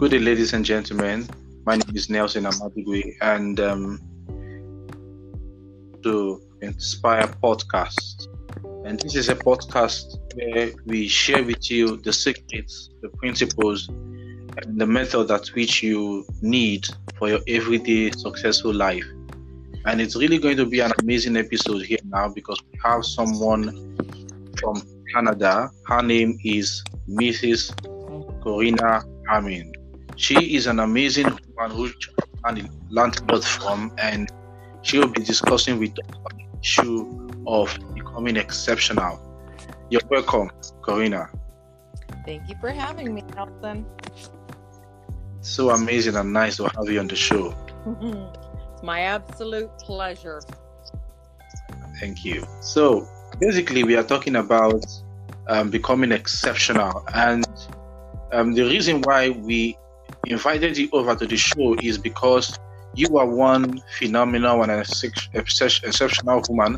Good day, ladies and gentlemen. My name is Nelson Amadigwe, and um, to Inspire Podcast. And this is a podcast where we share with you the secrets, the principles, and the method that which you need for your everyday successful life. And it's really going to be an amazing episode here now because we have someone from Canada. Her name is Mrs. Corina Amin. She is an amazing woman who learned a lot from, and she will be discussing with us the issue of becoming exceptional. You're welcome, Corina. Thank you for having me, Nelson. So amazing and nice to have you on the show. it's my absolute pleasure. Thank you. So, basically, we are talking about um, becoming exceptional, and um, the reason why we invited you over to the show is because you are one phenomenal and exceptional woman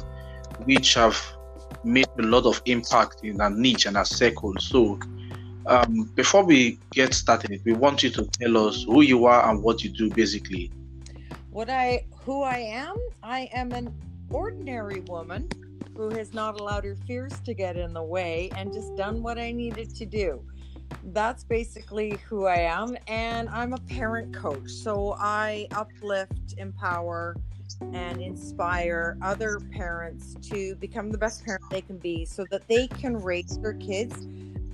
which have made a lot of impact in a niche and a circle. So, um, before we get started, we want you to tell us who you are and what you do basically. What I who I am? I am an ordinary woman who has not allowed her fears to get in the way and just done what I needed to do that's basically who I am. And I'm a parent coach. So I uplift, empower, and inspire other parents to become the best parent they can be so that they can raise their kids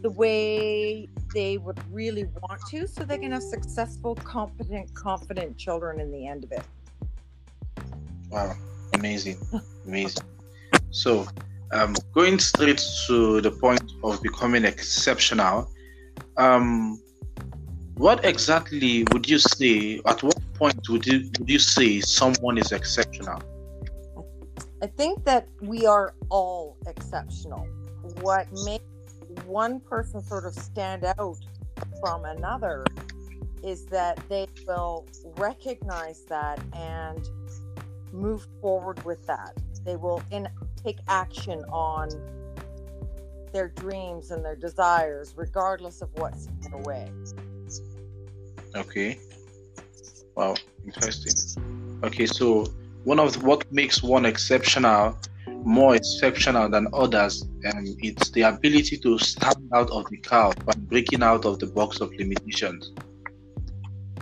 the way they would really want to so they can have successful, competent, confident children in the end of it. Wow, amazing, amazing. So, um, going straight to the point of becoming exceptional, um, what exactly would you say? At what point would you would you say someone is exceptional? I think that we are all exceptional. What makes one person sort of stand out from another is that they will recognize that and move forward with that. They will in, take action on their dreams and their desires, regardless of what's in the way. Okay. Wow, interesting. Okay, so one of the, what makes one exceptional more exceptional than others, and it's the ability to stand out of the crowd by breaking out of the box of limitations.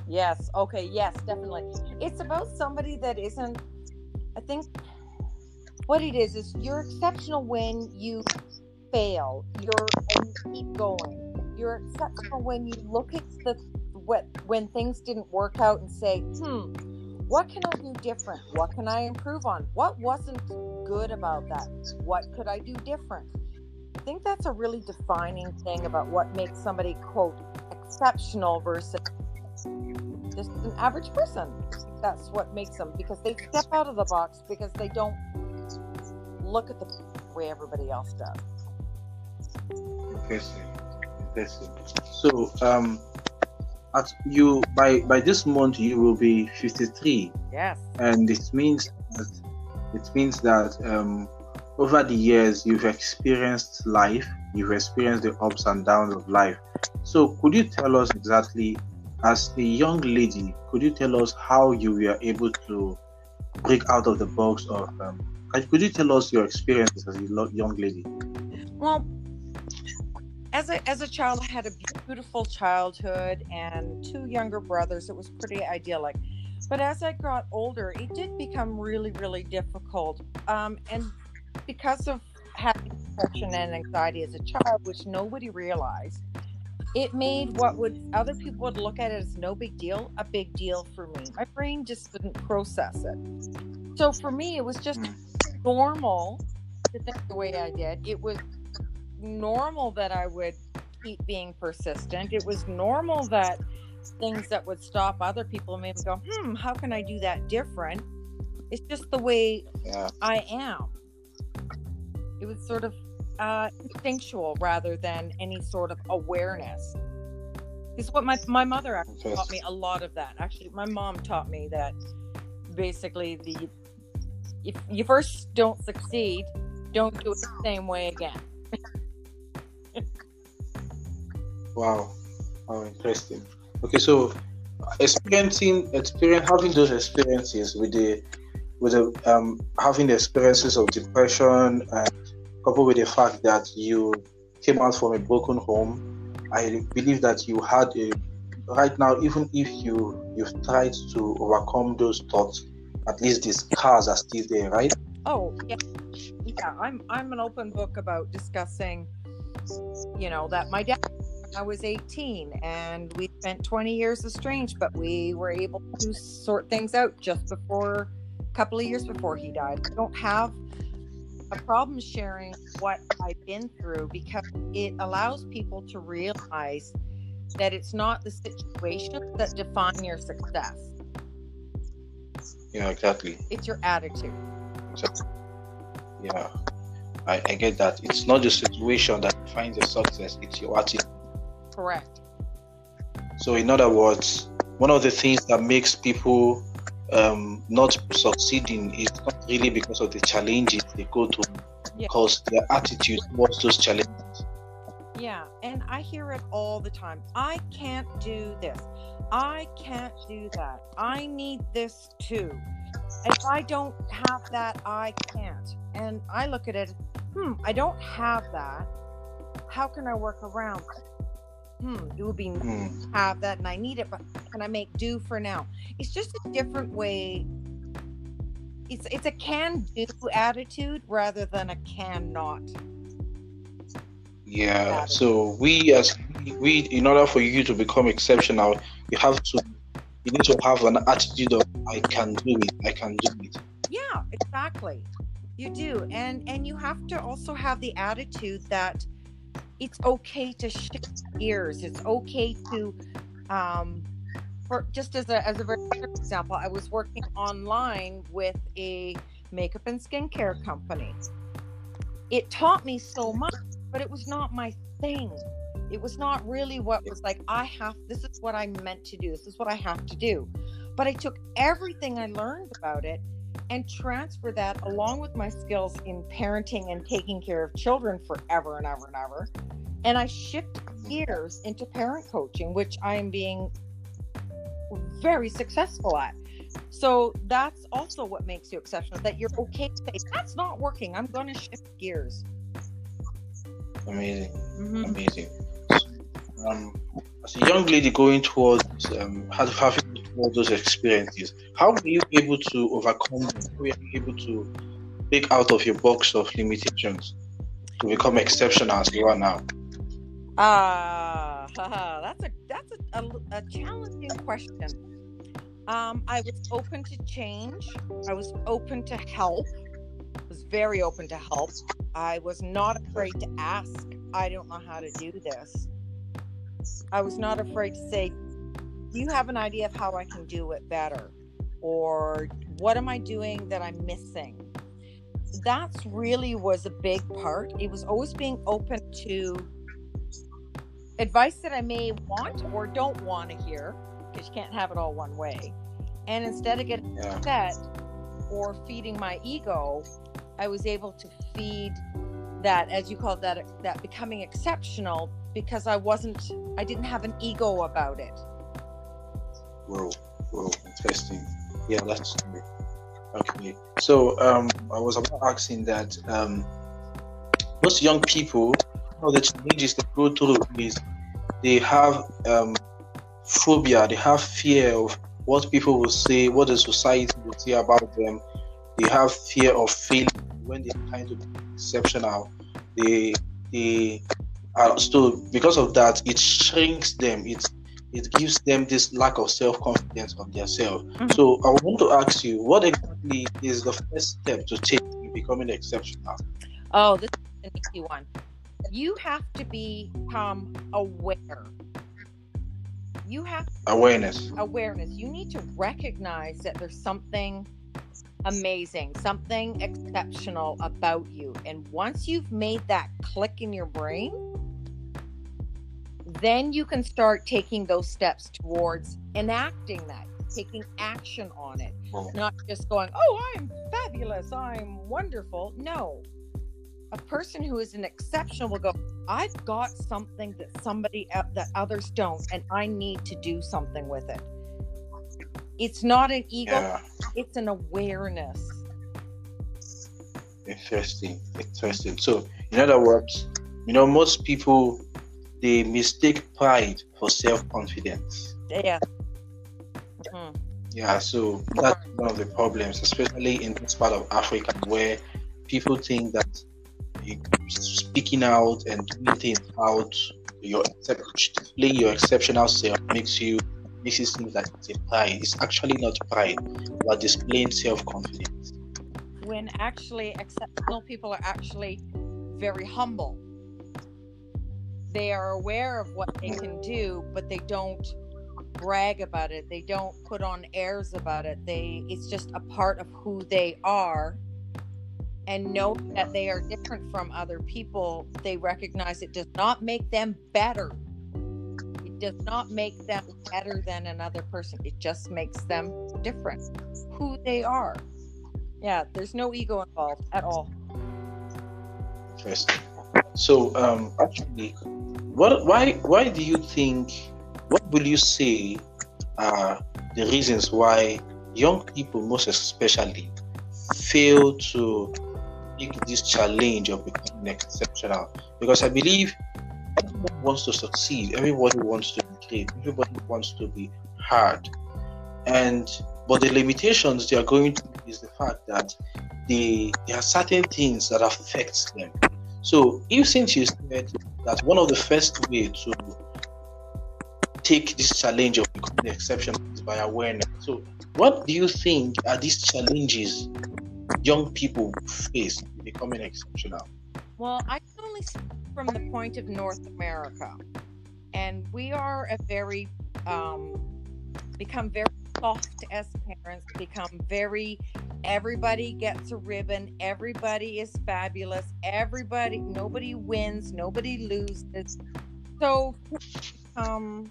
Yes. Okay. Yes, definitely. It's about somebody that isn't. I think what it is is you're exceptional when you fail, you're and you keep going. You're exceptional when you look at the what when things didn't work out and say, hmm, what can I do different? What can I improve on? What wasn't good about that? What could I do different? I think that's a really defining thing about what makes somebody quote exceptional versus just an average person. That's what makes them because they step out of the box because they don't look at the way everybody else does. Interesting. Interesting. So, um, at you by by this month you will be 53. Yes. And it means that it means that um, over the years you've experienced life, you've experienced the ups and downs of life. So, could you tell us exactly, as a young lady, could you tell us how you were able to break out of the box of? Um, could you tell us your experiences as a young lady? Well, as a as a child, I had a beautiful childhood and two younger brothers. It was pretty idyllic. But as I got older, it did become really, really difficult. Um, and because of having depression and anxiety as a child, which nobody realized, it made what would other people would look at it as no big deal a big deal for me. My brain just didn't process it. So for me, it was just hmm. normal to think the way I did. It was normal that I would keep being persistent. It was normal that things that would stop other people made me go, hmm, how can I do that different? It's just the way yeah. I am. It was sort of uh, instinctual rather than any sort of awareness. It's what my my mother actually taught me a lot of that. Actually, my mom taught me that basically the if you first don't succeed, don't do it the same way again. Wow. how interesting. Okay, so experiencing, experience, having those experiences with the, with the, um, having the experiences of depression, and coupled with the fact that you came out from a broken home, I believe that you had a right now, even if you you've tried to overcome those thoughts, at least the scars are still there, right? Oh yeah, yeah. I'm I'm an open book about discussing, you know, that my dad. I was 18 and we spent 20 years estranged, but we were able to sort things out just before a couple of years before he died. I don't have a problem sharing what I've been through because it allows people to realize that it's not the situation that define your success. Yeah, exactly. It's your attitude. Yeah, I, I get that. It's not the situation that defines your success, it's your attitude. Correct. So, in other words, one of the things that makes people um, not succeeding is not really because of the challenges they go through, yeah. because their attitude towards those challenges. Yeah, and I hear it all the time. I can't do this. I can't do that. I need this too. If I don't have that, I can't. And I look at it, hmm, I don't have that. How can I work around it? Hmm, it would be nice to have that and I need it, but can I make do for now? It's just a different way. It's it's a can do attitude rather than a cannot. Yeah. So we as we in order for you to become exceptional, you have to you need to have an attitude of I can do it. I can do it. Yeah, exactly. You do. And and you have to also have the attitude that it's okay to shift gears. It's okay to um for just as a as a very example, I was working online with a makeup and skincare company. It taught me so much but it was not my thing. It was not really what was like, I have, this is what I'm meant to do. This is what I have to do. But I took everything I learned about it and transfer that along with my skills in parenting and taking care of children forever and ever and ever. And I shift gears into parent coaching, which I am being very successful at. So that's also what makes you exceptional that you're okay to say, that's not working. I'm going to shift gears. Amazing, mm-hmm. amazing. Um, as a young lady going towards um, having all those experiences, how were you able to overcome them? How were you able to take out of your box of limitations to become exceptional as you are now? Ah, uh, that's a that's a, a, a challenging question. Um, I was open to change. I was open to help was very open to help. I was not afraid to ask, I don't know how to do this. I was not afraid to say, Do you have an idea of how I can do it better? Or what am I doing that I'm missing? That's really was a big part. It was always being open to advice that I may want or don't want to hear, because you can't have it all one way. And instead of getting yeah. upset or feeding my ego, I was able to feed that, as you call that, that becoming exceptional because I wasn't, I didn't have an ego about it. Whoa, whoa, interesting. Yeah, that's true. Okay. So um, I was about asking that um, most young people, you know, the challenges they go through is they have um, phobia, they have fear of what people will say, what the society will say about them. They have fear of failing when they're trying to be exceptional, they they are still because of that it shrinks them. It it gives them this lack of self confidence of themselves. Mm-hmm. So I want to ask you, what exactly is the first step to take in becoming exceptional? Oh, this is an easy one. You have to become aware. You have awareness. Awareness. You need to recognize that there's something amazing, something exceptional about you. And once you've made that click in your brain, then you can start taking those steps towards enacting that, taking action on it, not just going, oh, I'm fabulous, I'm wonderful. No. A person who is an exceptional will go, I've got something that somebody that others don't, and I need to do something with it. It's not an ego; yeah. it's an awareness. Interesting, interesting. So, in other words, you know, most people they mistake pride for self confidence. Yeah. Mm-hmm. Yeah, so that's one of the problems, especially in this part of Africa where people think that speaking out and doing things out your display your exceptional self makes you makes it seem like it's a pride. It's actually not pride, but displaying self confidence. When actually exceptional people are actually very humble. They are aware of what they can do, but they don't brag about it. They don't put on airs about it. They it's just a part of who they are and know that they are different from other people, they recognize it does not make them better. It does not make them better than another person. It just makes them different, who they are. Yeah, there's no ego involved at all. Interesting. So, um, actually, what, why, why do you think? What will you say are the reasons why young people, most especially, fail to take this challenge of becoming exceptional because I believe everyone wants to succeed, everybody wants to be great, everybody wants to be hard. And but the limitations they are going to is the fact that they, there are certain things that affect them. So if since you said that one of the first way to take this challenge of becoming exceptional is by awareness. So what do you think are these challenges young people face becoming exceptional? Well, I can only speak from the point of North America, and we are a very um, become very soft as parents, become very everybody gets a ribbon, everybody is fabulous, everybody nobody wins, nobody loses. So um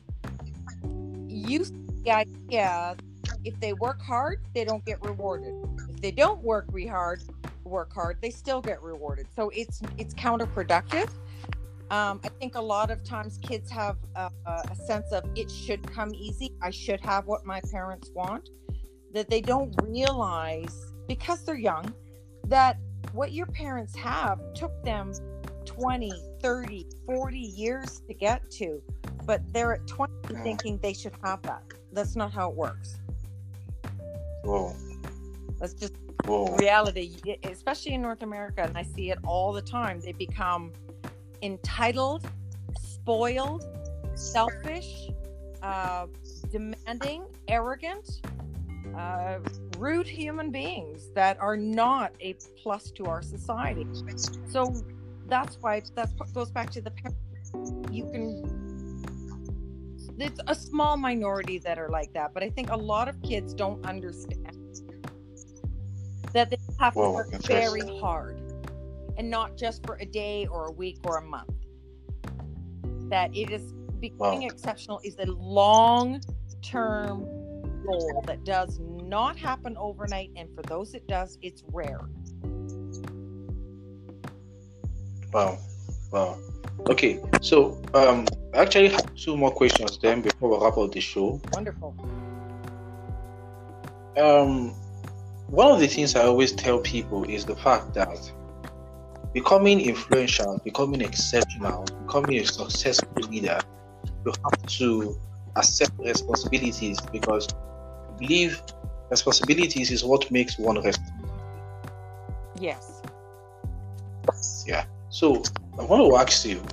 you the idea if they work hard, they don't get rewarded. If they don't work re hard, work hard, they still get rewarded. So it's it's counterproductive. Um, I think a lot of times kids have a, a sense of it should come easy. I should have what my parents want. That they don't realize because they're young that what your parents have took them 20, 30, 40 years to get to, but they're at 20 thinking they should have that. That's not how it works. Whoa. That's just Whoa. reality, especially in North America. And I see it all the time. They become entitled, spoiled, selfish, uh, demanding, arrogant, uh, rude human beings that are not a plus to our society. So that's why that goes back to the you can it's a small minority that are like that, but I think a lot of kids don't understand that they have to work very hard and not just for a day or a week or a month. That it is becoming exceptional is a long term goal that does not happen overnight, and for those it does, it's rare. Wow. Wow. Okay, so um, I actually have two more questions then before we wrap up the show. Wonderful. Um, one of the things I always tell people is the fact that becoming influential, becoming exceptional, becoming a successful leader, you have to accept responsibilities because believe responsibilities is what makes one responsible. Yes. Yeah. So I want to ask you,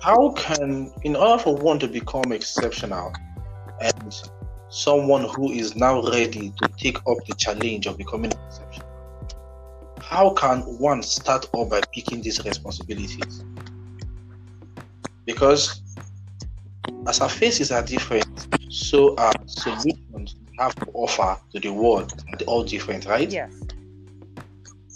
how can, in order for one to become exceptional and someone who is now ready to take up the challenge of becoming exceptional, how can one start off by picking these responsibilities? Because as our faces are different, so our solutions we have to offer to the world are all different, right? Yes.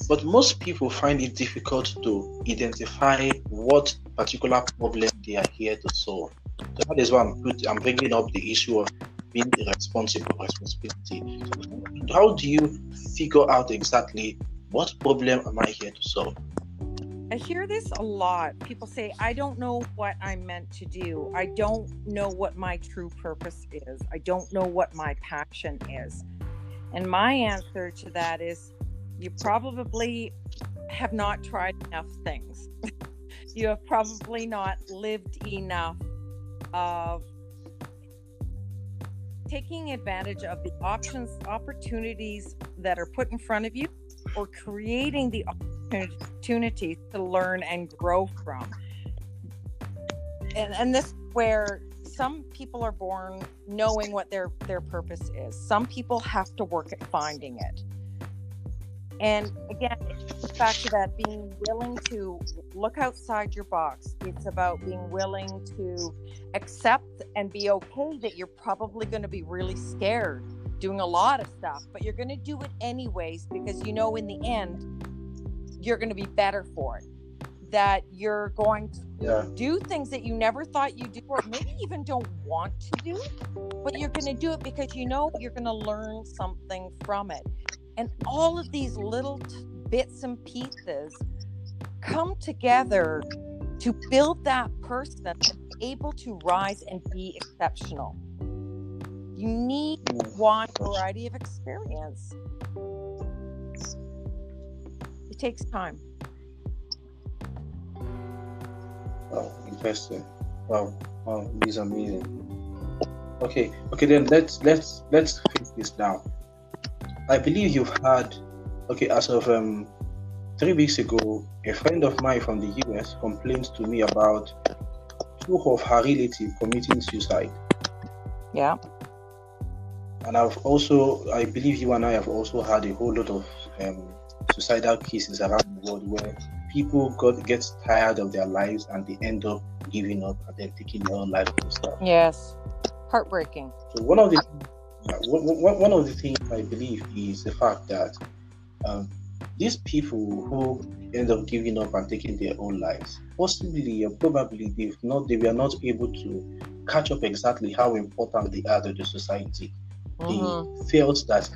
But most people find it difficult to identify what particular problem they are here to solve. So that is why I'm, put, I'm bringing up the issue of being responsible, responsibility. So how do you figure out exactly what problem am I here to solve? I hear this a lot. People say, I don't know what I'm meant to do. I don't know what my true purpose is. I don't know what my passion is. And my answer to that is, you probably have not tried enough things. you have probably not lived enough of taking advantage of the options, opportunities that are put in front of you, or creating the opportunities to learn and grow from. And, and this where some people are born knowing what their their purpose is. Some people have to work at finding it. And again, it's back to that being willing to look outside your box. It's about being willing to accept and be okay that you're probably going to be really scared doing a lot of stuff, but you're going to do it anyways because you know in the end you're going to be better for it. That you're going to yeah. do things that you never thought you'd do, or maybe even don't want to do, but you're going to do it because you know you're going to learn something from it. And all of these little t- bits and pieces come together to build that person that's able to rise and be exceptional. You need mm. wide variety of experience. Takes time. Oh, interesting. Wow, wow, this is amazing. Okay, okay, then let's let's let's fix this now. I believe you've had okay, as of um three weeks ago, a friend of mine from the US complained to me about two of her relatives committing suicide. Yeah. And I've also, I believe you and I have also had a whole lot of um, suicidal cases around the world where people got get tired of their lives and they end up giving up and then taking their own life themselves. Yes, heartbreaking. So one of the one, one of the things I believe is the fact that um, these people who end up giving up and taking their own lives, possibly or probably they've not they were not able to catch up exactly how important they are to the society. Mm-hmm. They felt that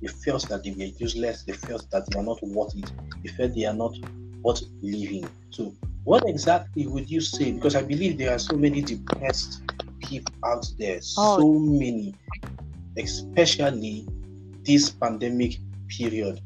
they felt that they were useless, they felt that they are not worth it, they felt they are not worth living. So what exactly would you say? Because I believe there are so many depressed people out there, oh. so many, especially this pandemic period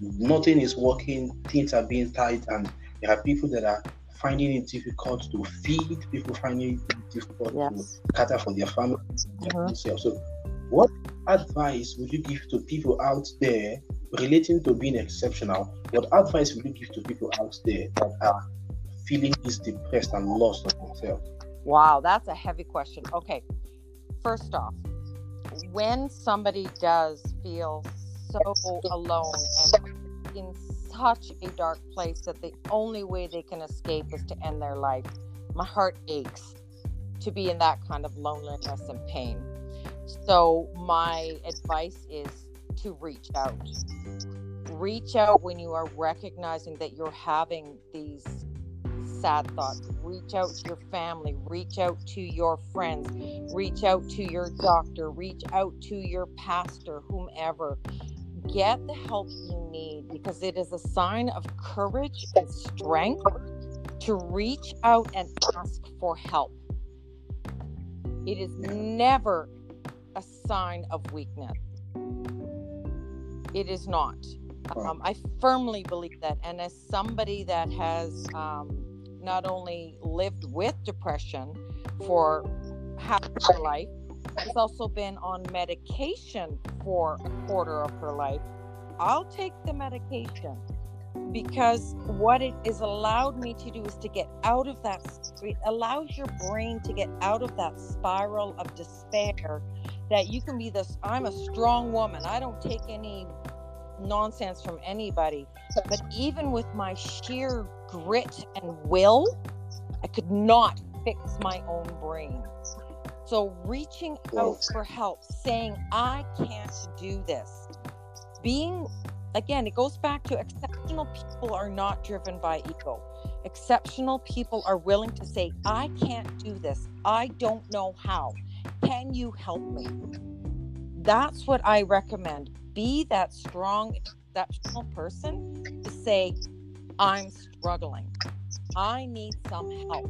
nothing is working, things are being tight, and there are people that are finding it difficult to feed, people finding it difficult yes. to cater for their family mm-hmm. themselves. So, what advice would you give to people out there relating to being exceptional? What advice would you give to people out there that are feeling is depressed and lost of themselves? Wow, that's a heavy question. Okay, first off, when somebody does feel so alone and in such a dark place that the only way they can escape is to end their life. My heart aches to be in that kind of loneliness and pain. So, my advice is to reach out. Reach out when you are recognizing that you're having these sad thoughts. Reach out to your family, reach out to your friends, reach out to your doctor, reach out to your pastor, whomever get the help you need because it is a sign of courage and strength to reach out and ask for help. It is never a sign of weakness. It is not. Um, I firmly believe that. And as somebody that has um, not only lived with depression for half of her life, has also been on medication for a quarter of her life, I'll take the medication because what it is allowed me to do is to get out of that it allows your brain to get out of that spiral of despair that you can be this i'm a strong woman i don't take any nonsense from anybody but even with my sheer grit and will i could not fix my own brain so reaching out for help, saying, I can't do this. Being, again, it goes back to exceptional people are not driven by ego. Exceptional people are willing to say, I can't do this. I don't know how. Can you help me? That's what I recommend. Be that strong, exceptional person to say, I'm struggling. I need some help.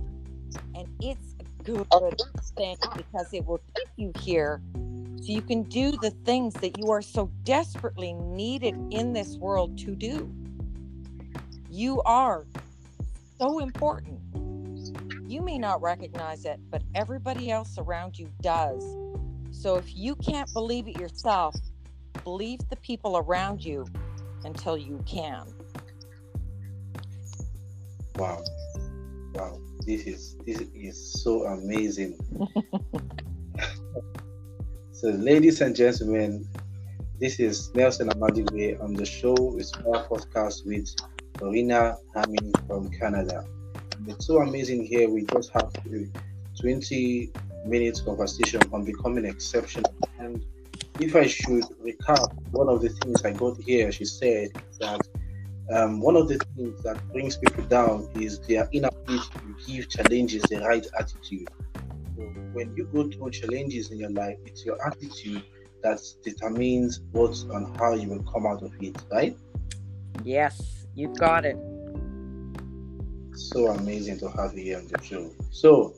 And it's a good thing because it will keep you here so you can do the things that you are so desperately needed in this world to do. You are so important. You may not recognize it, but everybody else around you does. So if you can't believe it yourself, believe the people around you until you can. Wow. Wow. This is this is so amazing. so ladies and gentlemen, this is Nelson Amadigwe on the show with our podcast with Corina Hemming from Canada. It's so amazing here. We just have a 20 minutes conversation on becoming exceptional. And if I should recap, one of the things I got here, she said that um, one of the things that brings people down is their inability to give challenges the right attitude. So when you go through challenges in your life, it's your attitude that determines what and how you will come out of it, right? Yes, you've got it. So amazing to have you here on the show. So,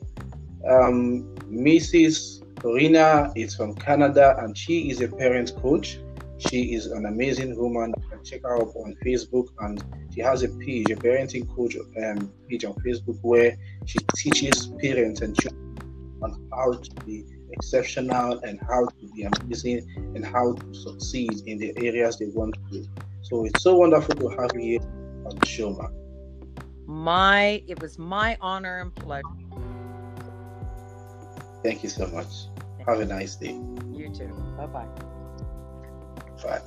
um, Mrs. Corina is from Canada and she is a parent coach. She is an amazing woman. You can check her out on Facebook and she has a page, a parenting coach um, page on Facebook where she teaches parents and children on how to be exceptional and how to be amazing and how to succeed in the areas they want to. So it's so wonderful to have you here on the show, man. My it was my honor and pleasure. Thank you so much. Have a nice day. You too. Bye-bye. Bye.